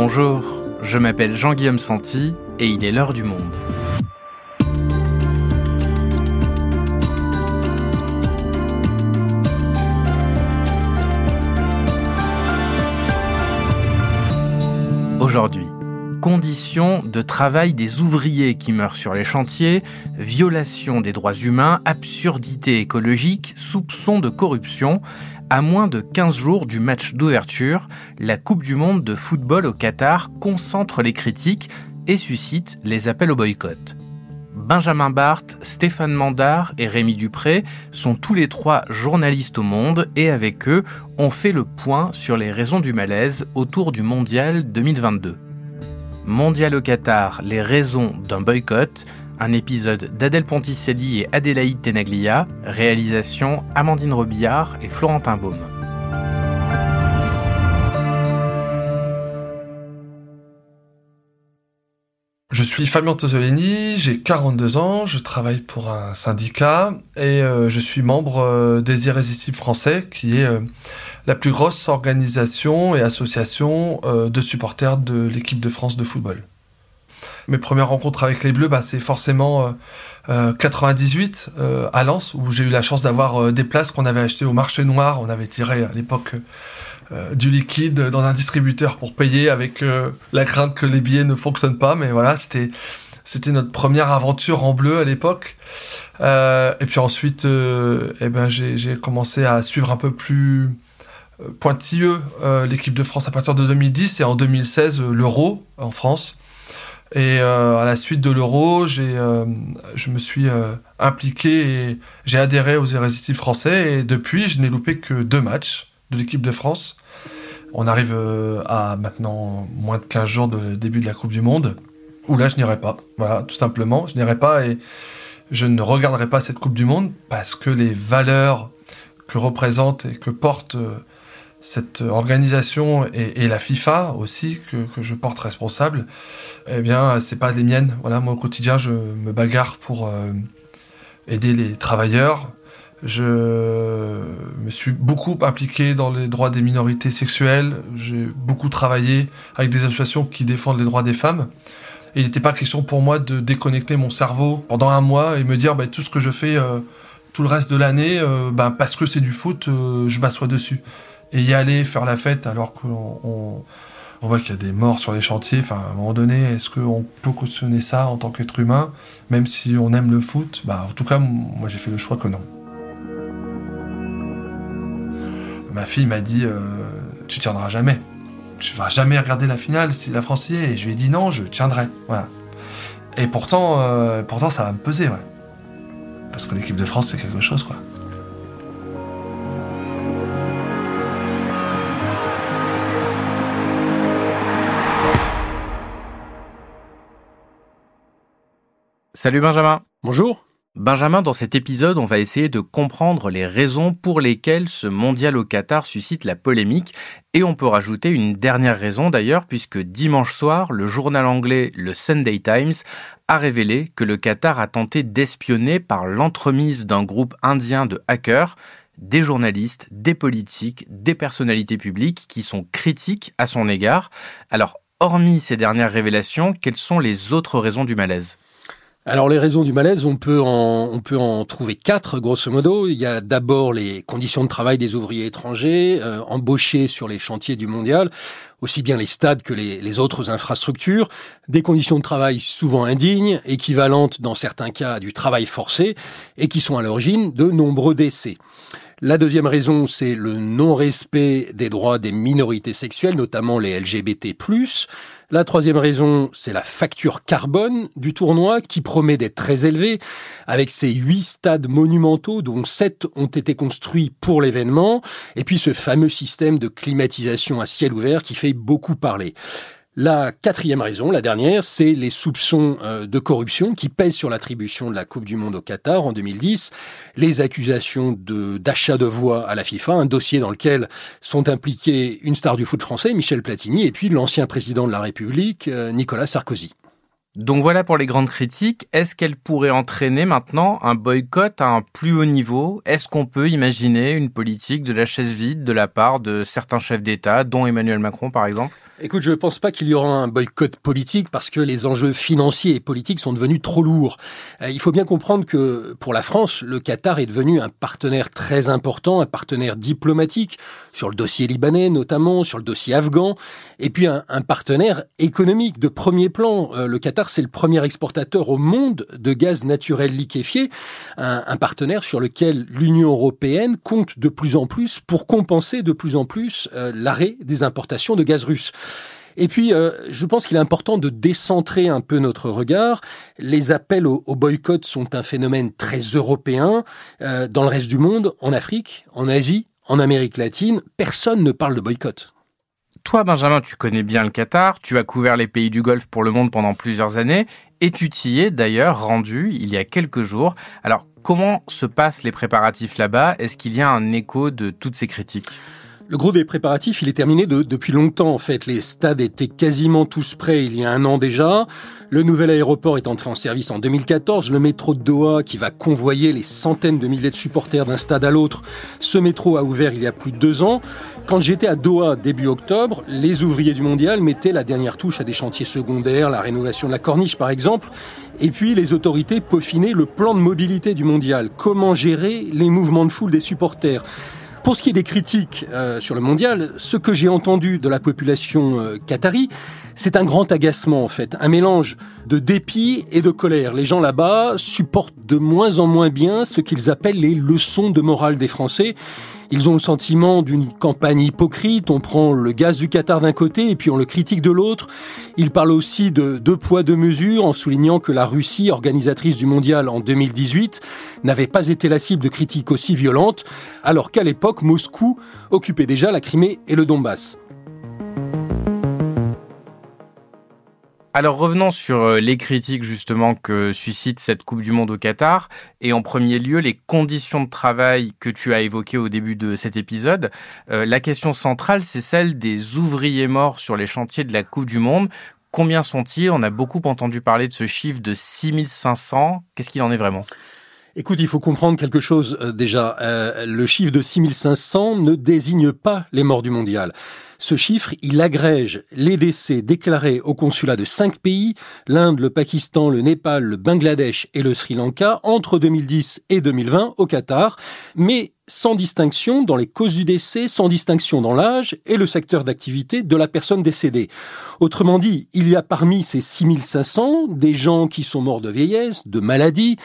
Bonjour, je m'appelle Jean-Guillaume Santi et il est l'heure du monde. Aujourd'hui, conditions de travail des ouvriers qui meurent sur les chantiers, violation des droits humains, absurdité écologique, soupçons de corruption. À moins de 15 jours du match d'ouverture, la Coupe du Monde de football au Qatar concentre les critiques et suscite les appels au boycott. Benjamin Barthes, Stéphane Mandard et Rémi Dupré sont tous les trois journalistes au monde et avec eux, on fait le point sur les raisons du malaise autour du Mondial 2022. Mondial au Qatar, les raisons d'un boycott, un épisode d'Adèle Ponticelli et Adélaïde Tenaglia, réalisation Amandine Robillard et Florentin Baume. Je suis Fabien Tosolini, j'ai 42 ans, je travaille pour un syndicat et euh, je suis membre euh, des Irrésistibles Français, qui est euh, la plus grosse organisation et association de supporters de l'équipe de France de football. Mes premières rencontres avec les Bleus, bah, c'est forcément 98 à Lens, où j'ai eu la chance d'avoir des places qu'on avait achetées au marché noir. On avait tiré à l'époque euh, du liquide dans un distributeur pour payer avec euh, la crainte que les billets ne fonctionnent pas. Mais voilà, c'était c'était notre première aventure en bleu à l'époque. Euh, et puis ensuite, eh ben j'ai commencé à suivre un peu plus pointilleux l'équipe de France à partir de 2010 et en 2016 l'Euro en France. Et à la suite de l'Euro, j'ai, je me suis impliqué et j'ai adhéré aux Irrésistibles français. Et depuis, je n'ai loupé que deux matchs de l'équipe de France. On arrive euh, à maintenant moins de 15 jours de début de la Coupe du Monde, où là je n'irai pas. Voilà, tout simplement, je n'irai pas et je ne regarderai pas cette Coupe du Monde parce que les valeurs que représente et que porte euh, cette organisation et, la FIFA aussi, que, je porte responsable, eh bien, c'est pas les miennes. Voilà, moi au quotidien, je me bagarre pour euh, aider les travailleurs, je me suis beaucoup impliqué dans les droits des minorités sexuelles. J'ai beaucoup travaillé avec des associations qui défendent les droits des femmes. Il n'était pas question pour moi de déconnecter mon cerveau pendant un mois et me dire bah, tout ce que je fais euh, tout le reste de l'année, euh, bah, parce que c'est du foot, euh, je m'assois dessus. Et y aller, faire la fête alors qu'on on, voit qu'il y a des morts sur les chantiers. Enfin, à un moment donné, est-ce qu'on peut cautionner ça en tant qu'être humain, même si on aime le foot? Bah, En tout cas, moi j'ai fait le choix que non. ma fille m'a dit euh, Tu tiendras jamais. Tu vas jamais regarder la finale si la France y est. Et je lui ai dit non, je tiendrai. Voilà. Et pourtant, euh, pourtant ça va me peser, ouais. Parce que l'équipe de France, c'est quelque chose, quoi. Salut Benjamin. Bonjour. Benjamin, dans cet épisode, on va essayer de comprendre les raisons pour lesquelles ce mondial au Qatar suscite la polémique. Et on peut rajouter une dernière raison d'ailleurs, puisque dimanche soir, le journal anglais le Sunday Times a révélé que le Qatar a tenté d'espionner par l'entremise d'un groupe indien de hackers des journalistes, des politiques, des personnalités publiques qui sont critiques à son égard. Alors, hormis ces dernières révélations, quelles sont les autres raisons du malaise? Alors les raisons du malaise, on peut en, trouver quatre grosso modo. Il y a d'abord les conditions de travail des ouvriers étrangers euh, embauchés sur les chantiers du mondial, aussi bien les stades que les, les, autres infrastructures, des conditions de travail souvent indignes, équivalentes dans certains cas à du travail forcé, et qui sont à l'origine de nombreux décès. La deuxième raison, c'est le non-respect des droits des minorités sexuelles, notamment les LGBT+. La troisième raison, c'est la facture carbone du tournoi qui promet d'être très élevée, avec ses huit stades monumentaux dont sept ont été construits pour l'événement, et puis ce fameux système de climatisation à ciel ouvert qui fait beaucoup parler. La quatrième raison, la dernière, c'est les soupçons euh, de corruption qui pèsent sur l'attribution de la Coupe du Monde au Qatar en 2010, les accusations d'achat de voix à la FIFA, un dossier dans lequel sont impliqués une star du foot français, Michel Platini, et puis l'ancien président de la République, euh, Nicolas Sarkozy. Donc voilà pour les grandes critiques. Est-ce qu'elle pourrait entraîner maintenant un boycott à un plus haut niveau? Est-ce qu'on peut imaginer une politique de la chaise vide de la part de certains chefs d'État, dont Emmanuel Macron par exemple? Écoute, je ne pense pas qu'il y aura un boycott politique parce que les enjeux financiers et politiques sont devenus trop lourds. Euh, il faut bien comprendre que pour la France, le Qatar est devenu un partenaire très important, un partenaire diplomatique sur le dossier libanais notamment, sur le dossier afghan, et puis un, partenaire économique de premier plan. Euh, le Qatar, c'est le premier exportateur au monde de gaz naturel liquéfié, un, partenaire sur lequel l'Union européenne compte de plus en plus pour compenser de plus en plus euh, l'arrêt des importations de gaz russe. Et puis, euh, je pense qu'il est important de décentrer un peu notre regard. Les appels au, boycott sont un phénomène très européen. Euh, dans le reste du monde, en Afrique, en Asie, en Amérique latine, personne ne parle de boycott. Toi, Benjamin, tu connais bien le Qatar, tu as couvert les pays du Golfe pour le monde pendant plusieurs années, et tu t'y es d'ailleurs rendu il y a quelques jours. Alors, comment se passent les préparatifs là-bas? Est-ce qu'il y a un écho de toutes ces critiques? Le gros des préparatifs, il est terminé depuis longtemps en fait. Les stades étaient quasiment tous prêts il y a un an déjà. Le nouvel aéroport est entré en service en 2014. Le métro de Doha, qui va convoyer les centaines de milliers de supporters d'un stade à l'autre, ce métro a ouvert il y a plus de deux ans. Quand j'étais à Doha début octobre, les ouvriers du mondial mettaient la dernière touche à des chantiers secondaires, la rénovation de la corniche par exemple. Et puis les autorités peaufinaient le plan de mobilité du mondial. Comment gérer les mouvements de foule des supporters? Pour ce qui est des critiques euh, sur le mondial, ce que j'ai entendu de la population euh, qatari, c'est un grand agacement en fait, un mélange de dépit et de colère. Les gens là-bas supportent de moins en moins bien ce qu'ils appellent les leçons de morale des Français ils ont le sentiment d'une campagne hypocrite. On prend le gaz du Qatar d'un côté et puis on le critique de l'autre. Ils parlent aussi de deux poids, deux mesures en soulignant que la Russie, organisatrice du mondial en 2018, n'avait pas été la cible de critiques aussi violentes, alors qu'à l'époque, Moscou occupait déjà la Crimée et le Donbass. Alors revenons sur euh, les critiques justement que suscite cette Coupe du Monde au Qatar et en premier lieu les conditions de travail que tu as évoquées au début de cet épisode. Euh, la question centrale c'est celle des ouvriers morts sur les chantiers de la Coupe du Monde. Combien sont-ils? On a beaucoup entendu parler de ce chiffre de 6500. Qu'est-ce qu'il en est vraiment? Écoute, il faut comprendre quelque chose euh, déjà. le chiffre de 6500 ne désigne pas les morts du mondial. Ce chiffre, il agrège les décès déclarés au consulat de cinq pays, l'Inde, le Pakistan, le Népal, le Bangladesh et le Sri Lanka, entre 2010 et 2020 au Qatar, mais sans distinction dans les causes du décès, sans distinction dans l'âge et le secteur d'activité de la personne décédée. Autrement dit, il y a parmi ces 6500 des gens qui sont morts de vieillesse, de maladie,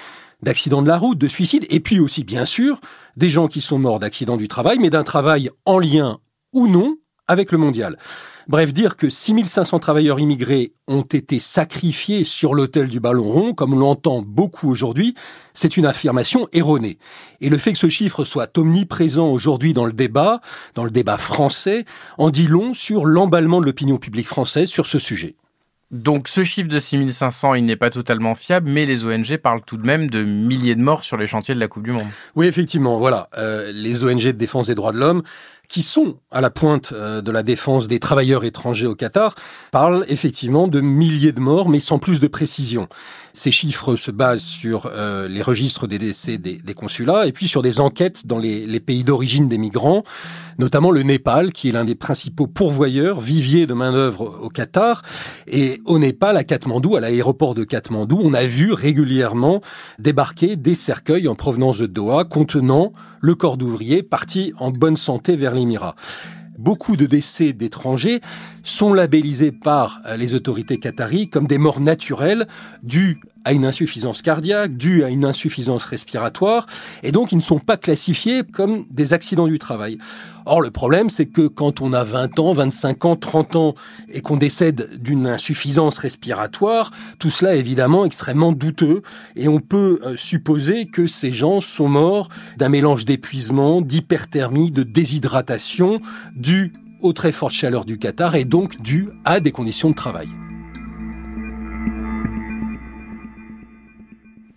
d'accidents de la route, de suicide, et puis aussi, bien sûr, des gens qui sont morts d'accidents du travail, mais d'un travail en lien ou non avec le mondial. Bref, dire que 6500 travailleurs immigrés ont été sacrifiés sur l'autel du ballon rond, comme l'entend beaucoup aujourd'hui, c'est une affirmation erronée. Et le fait que ce chiffre soit omniprésent aujourd'hui dans le débat, dans le débat français, en dit long sur l'emballement de l'opinion publique française sur ce sujet. Donc ce chiffre de 6500, il n'est pas totalement fiable, mais les ONG parlent tout de même de milliers de morts sur les chantiers de la Coupe du Monde. Oui, effectivement, voilà. Euh, les ONG de défense des droits de l'homme qui sont à la pointe euh, de la défense des travailleurs étrangers au Qatar, parlent effectivement de milliers de morts, mais sans plus de précision. Ces chiffres se basent sur euh, les registres des décès des, consulats et puis sur des enquêtes dans les, pays d'origine des migrants, notamment le Népal, qui est l'un des principaux pourvoyeurs, viviers de main-d'œuvre au Qatar. Et au Népal, à Katmandou, à l'aéroport de Katmandou, on a vu régulièrement débarquer des cercueils en provenance de Doha contenant le corps d'ouvriers partis en bonne santé vers l'Émirat. Beaucoup de décès d'étrangers sont labellisés par les autorités qataries comme des morts naturelles dues à une insuffisance cardiaque, due à une insuffisance respiratoire, et donc ils ne sont pas classifiés comme des accidents du travail. Or, le problème, c'est que quand on a 20 ans, 25 ans, 30 ans, et qu'on décède d'une insuffisance respiratoire, tout cela est évidemment extrêmement douteux, et on peut euh, supposer que ces gens sont morts d'un mélange d'épuisement, d'hyperthermie, de déshydratation, dû aux très fortes chaleurs du Qatar, et donc dû à des conditions de travail.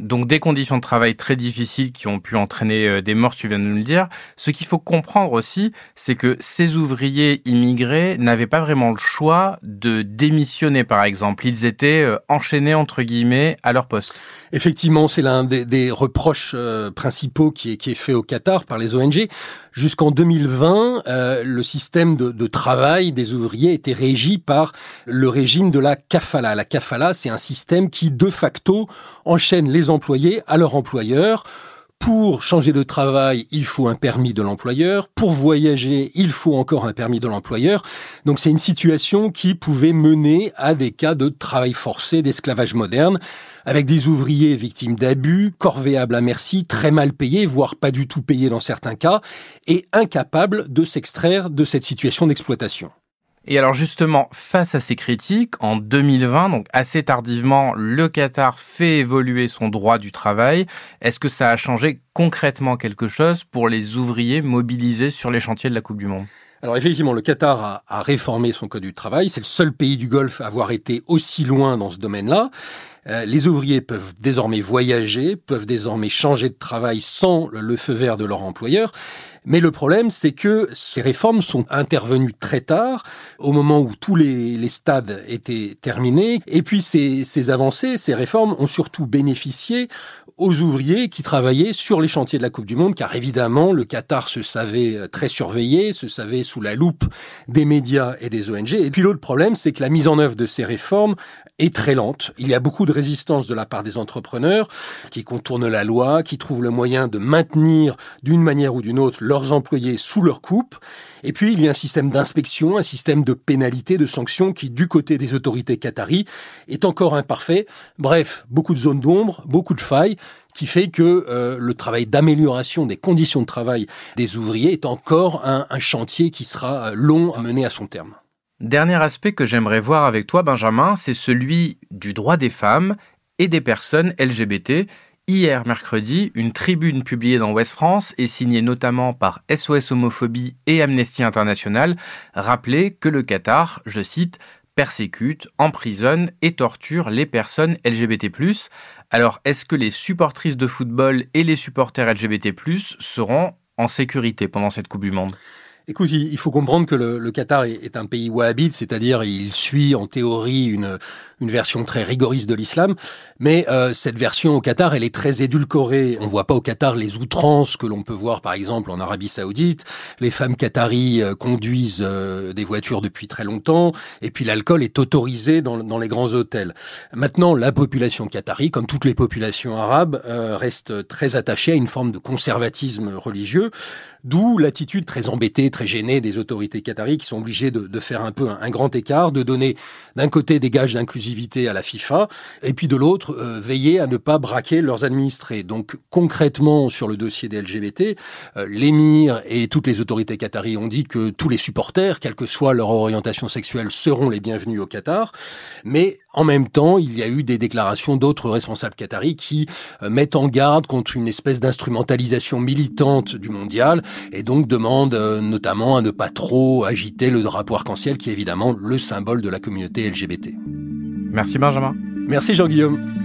Donc des conditions de travail très difficiles qui ont pu entraîner euh, des morts, tu viens de nous le dire. Ce qu'il faut comprendre aussi, c'est que ces ouvriers immigrés n'avaient pas vraiment le choix de démissionner, par exemple. Ils étaient euh, enchaînés, entre guillemets, à leur poste. Effectivement, c'est l'un des, reproches euh, principaux qui est, qui est fait au Qatar par les ONG. Jusqu'en 2020, le système de, de, travail des ouvriers était régi par le régime de la kafala. La kafala, c'est un système qui, de facto, enchaîne les employés à leur employeur. Pour changer de travail, il faut un permis de l'employeur. Pour voyager, il faut encore un permis de l'employeur. Donc c'est une situation qui pouvait mener à des cas de travail forcé, d'esclavage moderne, avec des ouvriers victimes d'abus, corvéables à merci, très mal payés, voire pas du tout payés dans certains cas, et incapables de s'extraire de cette situation d'exploitation. Et alors justement, face à ces critiques, en 2020, donc assez tardivement, le Qatar fait évoluer son droit du travail. Est-ce que ça a changé concrètement quelque chose pour les ouvriers mobilisés sur les chantiers de la Coupe du Monde? Alors effectivement, le Qatar a, réformé son code du travail. C'est le seul pays du Golfe à avoir été aussi loin dans ce domaine-là. Euh, les ouvriers peuvent désormais voyager, peuvent désormais changer de travail sans le feu vert de leur employeur. Mais le problème, c'est que ces réformes sont intervenues très tard, au moment où tous les, stades étaient terminés. Et puis ces avancées, ces réformes ont surtout bénéficié aux ouvriers qui travaillaient sur les chantiers de la Coupe du Monde, car évidemment, le Qatar se savait euh, très surveillé, se savait sous la loupe des médias et des ONG. Et puis l'autre problème, c'est que la mise en œuvre de ces réformes est très lente. Il y a beaucoup de résistance de la part des entrepreneurs qui contournent la loi, qui trouvent le moyen de maintenir d'une manière ou d'une autre leurs employés sous leur coupe. Et puis, il y a un système d'inspection, un système de pénalité, de sanctions qui, du côté des autorités qataries, est encore imparfait. Bref, beaucoup de zones d'ombre, beaucoup de failles qui fait que euh, le travail d'amélioration des conditions de travail des ouvriers est encore un, chantier qui sera long à mener à son terme. Dernier aspect que j'aimerais voir avec toi, Benjamin, c'est celui du droit des femmes et des personnes LGBT. Hier, mercredi, une tribune publiée dans Ouest France et signée notamment par SOS Homophobie et Amnesty International rappelait que le Qatar, je cite, persécute, emprisonne et torture les personnes LGBT+. Alors, est-ce que les supportrices de football et les supporters LGBT+, seront en sécurité pendant cette Coupe du Monde? Écoute, il faut comprendre que le, Qatar est, un pays wahhabite, c'est-à-dire il suit en théorie une, version très rigoriste de l'islam, mais euh, cette version au Qatar, elle est très édulcorée. On voit pas au Qatar les outrances que l'on peut voir par exemple en Arabie Saoudite. Les femmes qataries euh, conduisent euh, des voitures depuis très longtemps, et puis l'alcool est autorisé dans, dans, les grands hôtels. Maintenant, la population qatarie, comme toutes les populations arabes, reste très attachée à une forme de conservatisme religieux. D'où l'attitude très embêtée, très gênée des autorités qataries qui sont obligées de, faire un peu un, grand écart, de donner d'un côté des gages d'inclusivité à la FIFA, et puis de l'autre, euh, veiller à ne pas braquer leurs administrés. Donc concrètement, sur le dossier des LGBT, euh, l'émir et toutes les autorités qataries ont dit que tous les supporters, quelle que soit leur orientation sexuelle, seront les bienvenus au Qatar. Mais en même temps, il y a eu des déclarations d'autres responsables qataris qui euh, mettent en garde contre une espèce d'instrumentalisation militante du mondial et donc demandent euh, notamment à ne pas trop agiter le drapeau arc-en-ciel qui est évidemment le symbole de la communauté LGBT. Merci Benjamin. Merci Jean-Guillaume.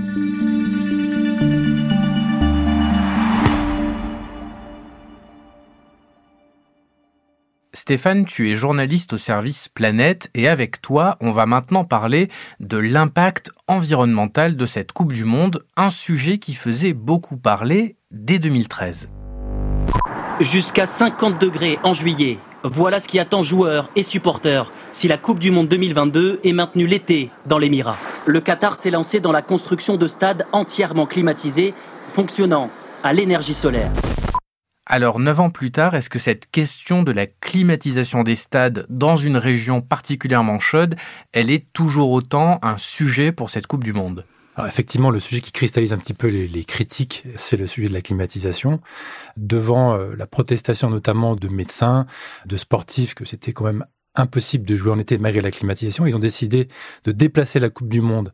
Stéphane, tu es journaliste au service Planète et avec toi, on va maintenant parler de l'impact environnemental de cette Coupe du Monde, un sujet qui faisait beaucoup parler dès 2013. Jusqu'à 50 degrés en juillet, voilà ce qui attend joueurs et supporters si la Coupe du Monde 2022 est maintenue l'été dans l'Émirat. Le Qatar s'est lancé dans la construction de stades entièrement climatisés, fonctionnant à l'énergie solaire. Alors, neuf ans plus tard, est-ce que cette question de la climatisation des stades dans une région particulièrement chaude, elle est toujours autant un sujet pour cette Coupe du Monde? Effectivement, le sujet qui cristallise un petit peu les, critiques, c'est le sujet de la climatisation. Devant euh, la protestation notamment de médecins, de sportifs, que c'était quand même impossible de jouer en été malgré la climatisation, ils ont décidé de déplacer la Coupe du Monde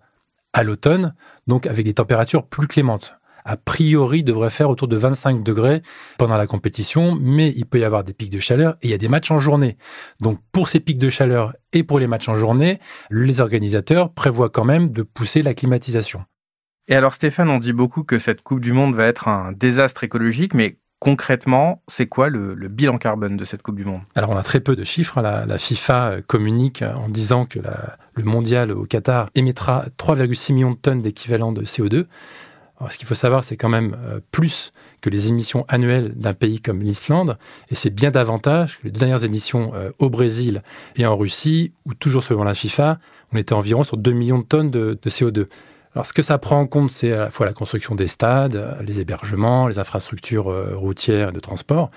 à l'automne, donc avec des températures plus clémentes a priori, devrait faire autour de 25 degrés pendant la compétition, mais il peut y avoir des pics de chaleur et il y a des matchs en journée. Donc, pour ces pics de chaleur et pour les matchs en journée, les organisateurs prévoient quand même de pousser la climatisation. Et alors Stéphane, on dit beaucoup que cette Coupe du Monde va être un désastre écologique, mais concrètement, c'est quoi le, bilan carbone de cette Coupe du Monde? Alors on a très peu de chiffres. Hein. La, FIFA communique en disant que le mondial au Qatar émettra 3,6 millions de tonnes d'équivalent de CO2. Alors, ce qu'il faut savoir, c'est quand même euh, plus que les émissions annuelles d'un pays comme l'Islande, et c'est bien davantage que les deux dernières émissions euh, au Brésil et en Russie, où toujours selon la FIFA, on était environ sur 2 millions de tonnes de, CO2. Alors, ce que ça prend en compte, c'est à la fois la construction des stades, les hébergements, les infrastructures euh, routières et de transport.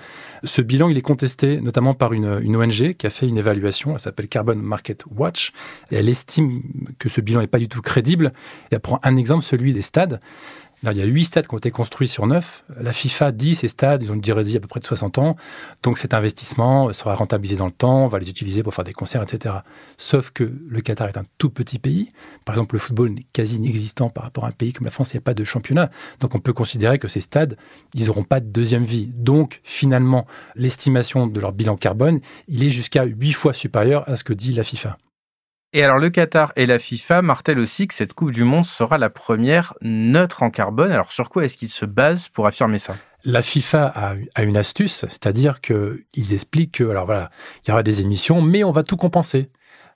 Ce bilan, il est contesté notamment par une, une ONG qui a fait une évaluation, elle s'appelle Carbon Market Watch, et elle estime que ce bilan n'est pas du tout crédible. Et elle prend un exemple, celui des stades il y a huit stades qui ont été construits sur neuf. La FIFA dit ces stades, ils ont une durée à peu près de 60 ans. Donc cet investissement sera rentabilisé dans le temps, on va les utiliser pour faire des concerts, etc. Sauf que le Qatar est un tout petit pays. Par exemple, le football n'est quasi inexistant par rapport à un pays comme la France, il n'y a pas de championnat. Donc on peut considérer que ces stades, ils n'auront pas de deuxième vie. Donc finalement, l'estimation de leur bilan carbone, il est jusqu'à huit fois supérieur à ce que dit la FIFA. Et alors le Qatar et la FIFA martèlent aussi que cette Coupe du Monde sera la première neutre en carbone. Alors sur quoi est-ce qu'ils se basent pour affirmer ça? La FIFA a, une astuce, c'est-à-dire qu'ils expliquent que, alors voilà, il y aura des émissions, mais on va tout compenser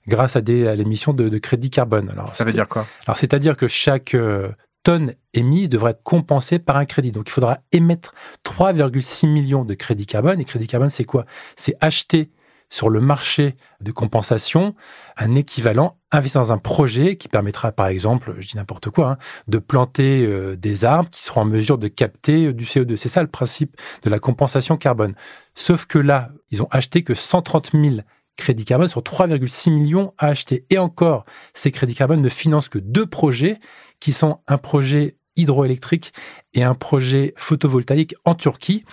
grâce à, des, à l'émission de, crédit carbone. Alors, ça veut dire quoi? Alors c'est-à-dire que chaque euh, tonne émise devrait être compensée par un crédit. Donc il faudra émettre 3,6 millions de crédits carbone. Et crédit carbone, c'est quoi? C'est acheter sur le marché de compensation un équivalent investi dans un projet qui permettra, par exemple, je dis n'importe quoi, hein, de planter euh, des arbres qui seront en mesure de capter euh, du CO2. C'est ça le principe de la compensation carbone. Sauf que là, ils ont acheté que 130 000 crédits carbone sur 3,6 millions à acheter. Et encore, ces crédits carbone ne financent que deux projets qui sont un projet hydroélectrique et un projet photovoltaïque en Turquie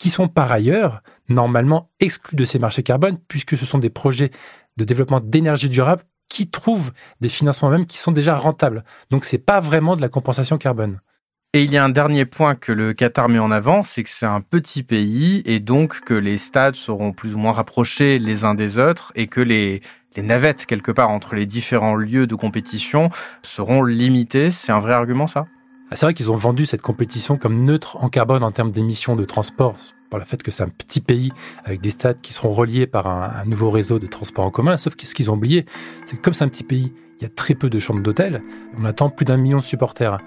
qui sont par ailleurs normalement exclus de ces marchés carbone, puisque ce sont des projets de développement d'énergie durable qui trouvent des financements même qui sont déjà rentables. Donc c'est pas vraiment de la compensation carbone. Et il y a un dernier point que le Qatar met en avant, c'est que c'est un petit pays et donc que les stades seront plus ou moins rapprochés les uns des autres et que les, les navettes quelque part entre les différents lieux de compétition seront limitées. C'est un vrai argument ça? C'est vrai qu'ils ont vendu cette compétition comme neutre en carbone en termes d'émissions de transport, par le fait que c'est un petit pays avec des stades qui seront reliés par un, nouveau réseau de transport en commun. Sauf que ce qu'ils ont oublié, c'est que comme c'est un petit pays, il y a très peu de chambres d'hôtel. On attend plus d'un million de supporters.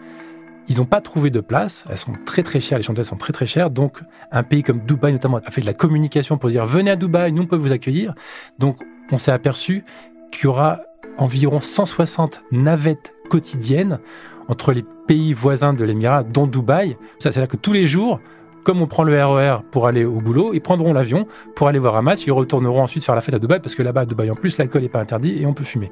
Ils n'ont pas trouvé de place, elles sont très très chères, les chambres d'hôtel sont très très chères, donc un pays comme Dubaï notamment a fait de la communication pour dire venez à Dubaï, nous on peut vous accueillir. Donc on s'est aperçu qu'il y aura environ 160 navettes quotidiennes entre les pays voisins de l'Émirat, dont Dubaï. C'est-à-dire que tous les jours, comme on prend le RER e pour aller au boulot, ils prendront l'avion pour aller voir un match, ils retourneront ensuite faire la fête à Dubaï, parce que là-bas, à Dubaï en plus, l'alcool n'est pas interdit et on peut fumer.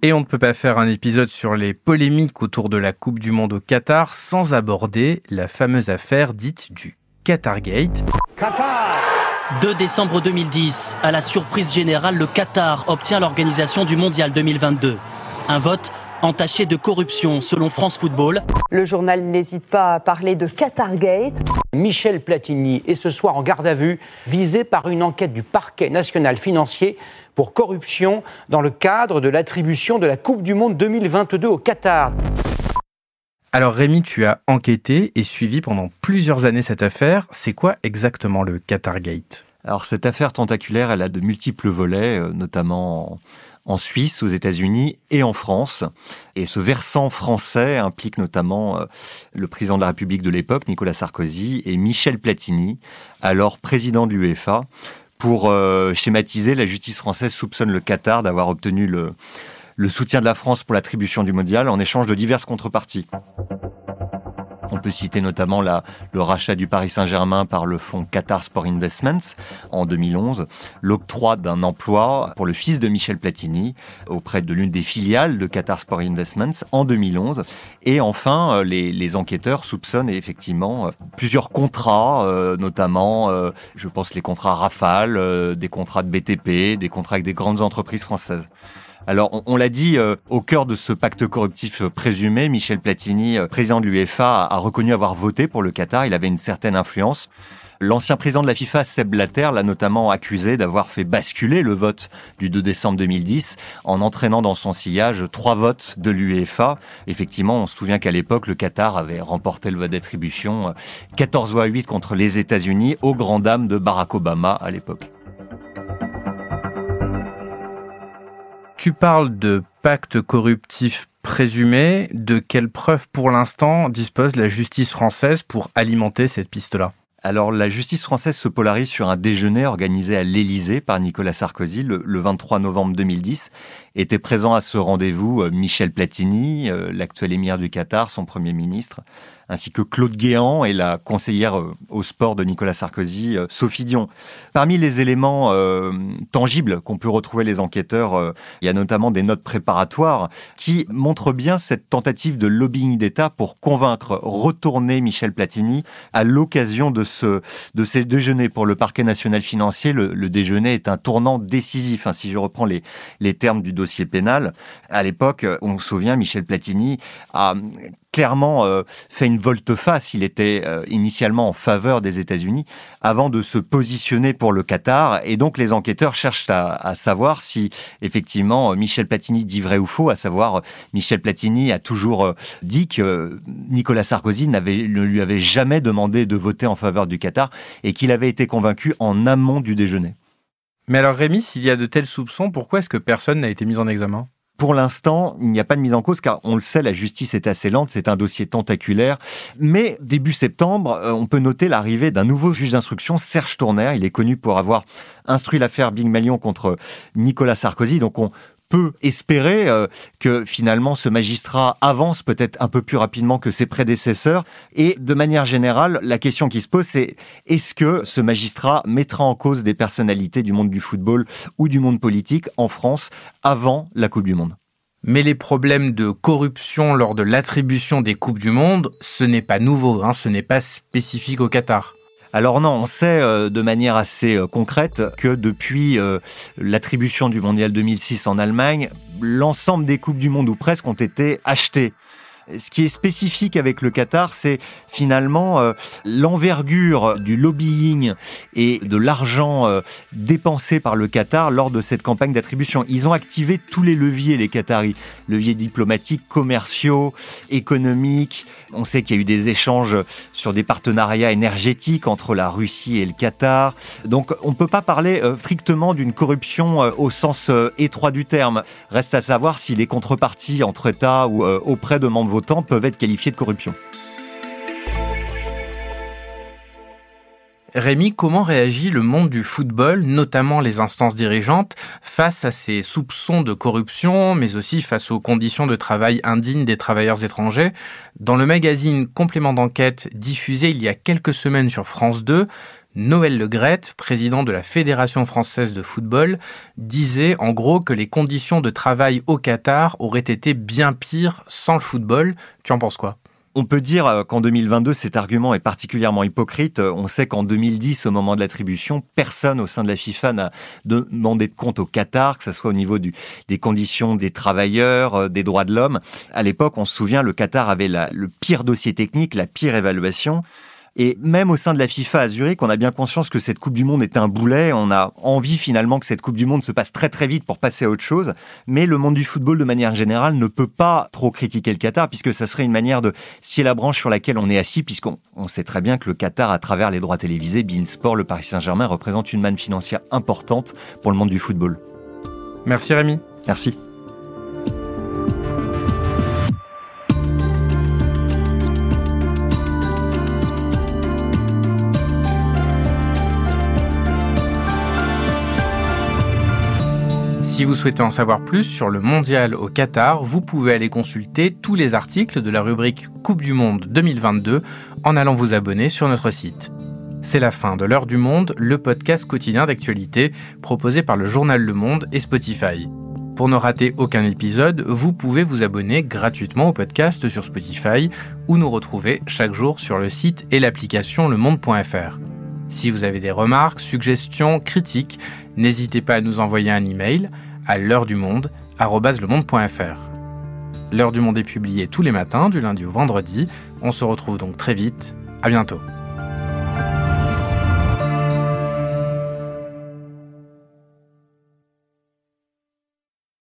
Et on ne peut pas faire un épisode sur les polémiques autour de la Coupe du Monde au Qatar sans aborder la fameuse affaire dite du Qatargate. Qatar 2 décembre 2010, à la surprise générale, le Qatar obtient l'organisation du Mondial 2022. Un vote entaché de corruption selon France Football. Le journal n'hésite pas à parler de Qatargate. Michel Platini est ce soir en garde à vue, visé par une enquête du parquet national financier pour corruption dans le cadre de l'attribution de la Coupe du Monde 2022 au Qatar. Alors Rémi, tu as enquêté et suivi pendant plusieurs années cette affaire. C'est quoi exactement le Qatargate? Alors cette affaire tentaculaire, elle a de multiples volets, euh, notamment en Suisse, aux États-Unis et en France. Et ce versant français implique notamment euh, le président de la République de l'époque, Nicolas Sarkozy, et Michel Platini, alors président de l'UEFA. Pour euh, schématiser, la justice française soupçonne le Qatar d'avoir obtenu le, le soutien de la France pour l'attribution du mondial en échange de diverses contreparties. On peut citer notamment la, le rachat du Paris Saint-Germain par le fonds Qatar Sport Investments en 2011, l'octroi d'un emploi pour le fils de Michel Platini auprès de l'une des filiales de Qatar Sport Investments en 2011, et enfin euh, les, enquêteurs soupçonnent effectivement euh, plusieurs contrats, euh, notamment, je pense les contrats Rafale, des contrats de BTP, des contrats avec des grandes entreprises françaises. Alors, on, l'a dit, euh, au cœur de ce pacte corruptif présumé, Michel Platini, euh, président de l'UEFA, a, reconnu avoir voté pour le Qatar. Il avait une certaine influence. L'ancien président de la FIFA, Seb Blatter, l'a notamment accusé d'avoir fait basculer le vote du 2 décembre 2010 en entraînant dans son sillage trois votes de l'UEFA. Effectivement, on se souvient qu'à l'époque, le Qatar avait remporté le vote d'attribution 14 voix à 8 contre les États-Unis, aux grand dames de Barack Obama à l'époque. Tu parles de pacte corruptif présumé. De quelles preuves pour l'instant dispose la justice française pour alimenter cette piste-là? Alors la justice française se polarise sur un déjeuner organisé à l'Élysée par Nicolas Sarkozy le, le, 23 novembre 2010. Était présent à ce rendez-vous euh, Michel Platini, euh, l'actuel émir du Qatar, son premier ministre, ainsi que Claude Guéant et la conseillère euh, au sport de Nicolas Sarkozy, Sophie Dion. Parmi les éléments tangibles qu'on peut retrouver les enquêteurs, il y a notamment des notes préparatoires qui montrent bien cette tentative de lobbying d'État pour convaincre, retourner Michel Platini à l'occasion de ce de ces déjeuners pour le parquet national financier. Le, le déjeuner est un tournant décisif. Hein, si je reprends les les termes du dossier pénal, à l'époque, on se souvient, Michel Platini a clairement euh, fait une volte-face. Il était euh, initialement en faveur des États-Unis avant de se positionner pour le Qatar. Et donc les enquêteurs cherchent à, savoir si effectivement Michel Platini dit vrai ou faux. À savoir, Michel Platini a toujours euh, dit que Nicolas Sarkozy ne lui avait jamais demandé de voter en faveur du Qatar et qu'il avait été convaincu en amont du déjeuner. Mais alors Rémi, s'il y a de tels soupçons, pourquoi est-ce que personne n'a été mis en examen? Pour l'instant, il n'y a pas de mise en cause car on le sait, la justice est assez lente, c'est un dossier tentaculaire. Mais début septembre, on peut noter l'arrivée d'un nouveau juge d'instruction, Serge Tourner. Il est connu pour avoir instruit l'affaire Big Malion contre Nicolas Sarkozy. Donc on peut espérer euh, que finalement ce magistrat avance peut-être un peu plus rapidement que ses prédécesseurs. Et de manière générale, la question qui se pose, c'est est-ce que ce magistrat mettra en cause des personnalités du monde du football ou du monde politique en France avant la Coupe du Monde? Mais les problèmes de corruption lors de l'attribution des Coupes du Monde, ce n'est pas nouveau, hein, ce n'est pas spécifique au Qatar. Alors non, on sait euh, de manière assez euh, concrète que depuis euh, l'attribution du Mondial 2006 en Allemagne, l'ensemble des Coupes du Monde ou presque ont été achetées ce qui est spécifique avec le Qatar, c'est finalement euh, l'envergure du lobbying et de l'argent euh, dépensé par le Qatar lors de cette campagne d'attribution. Ils ont activé tous les leviers, les Qataris. Leviers diplomatiques, commerciaux, économiques. On sait qu'il y a eu des échanges sur des partenariats énergétiques entre la Russie et le Qatar. Donc on ne peut pas parler euh, strictement d'une corruption euh, au sens étroit du terme. Reste à savoir si les contreparties entre États ou auprès de membres peuvent être qualifiées de corruption. Rémi, comment réagit le monde du football, notamment les instances dirigeantes, face à ces soupçons de corruption, mais aussi face aux conditions de travail indignes des travailleurs étrangers? Dans le magazine Complément d'enquête diffusé il y a quelques semaines sur France 2, Noël Legrette, président de la Fédération française de football, disait en gros que les conditions de travail au Qatar auraient été bien pires sans le football. Tu en penses quoi? On peut dire euh, qu'en 2022, cet argument est particulièrement hypocrite. On sait qu'en 2010, au moment de l'attribution, personne au sein de la FIFA n'a demandé de compte au Qatar, que ce soit au niveau des conditions des travailleurs, euh, des droits de l'homme. À l'époque, on se souvient, le Qatar avait le pire dossier technique, la pire évaluation. Et même au sein de la FIFA à Zurich, on a bien conscience que cette Coupe du Monde est un boulet. On a envie finalement que cette Coupe du Monde se passe très très vite pour passer à autre chose. Mais le monde du football, de manière générale, ne peut pas trop critiquer le Qatar, puisque ça serait une manière de scier la branche sur laquelle on est assis, puisqu'on on sait très bien que le Qatar, à travers les droits télévisés, Beansport, le Paris Saint-Germain, représente une manne financière importante pour le monde du football. Merci Rémi. Merci. Si vous souhaitez en savoir plus sur le mondial au Qatar, vous pouvez aller consulter tous les articles de la rubrique Coupe du Monde 2022 en allant vous abonner sur notre site. C'est la fin de l'heure du monde, le podcast quotidien d'actualité proposé par le journal Le Monde et Spotify. Pour ne rater aucun épisode, vous pouvez vous abonner gratuitement au podcast sur Spotify ou nous retrouver chaque jour sur le site et l'application lemonde.fr. Si vous avez des remarques, suggestions, critiques, n'hésitez pas à nous envoyer un email à l'heure du monde @lemonde.fr. L'heure du monde est publiée tous les matins du lundi au vendredi. On se retrouve donc très vite. À bientôt.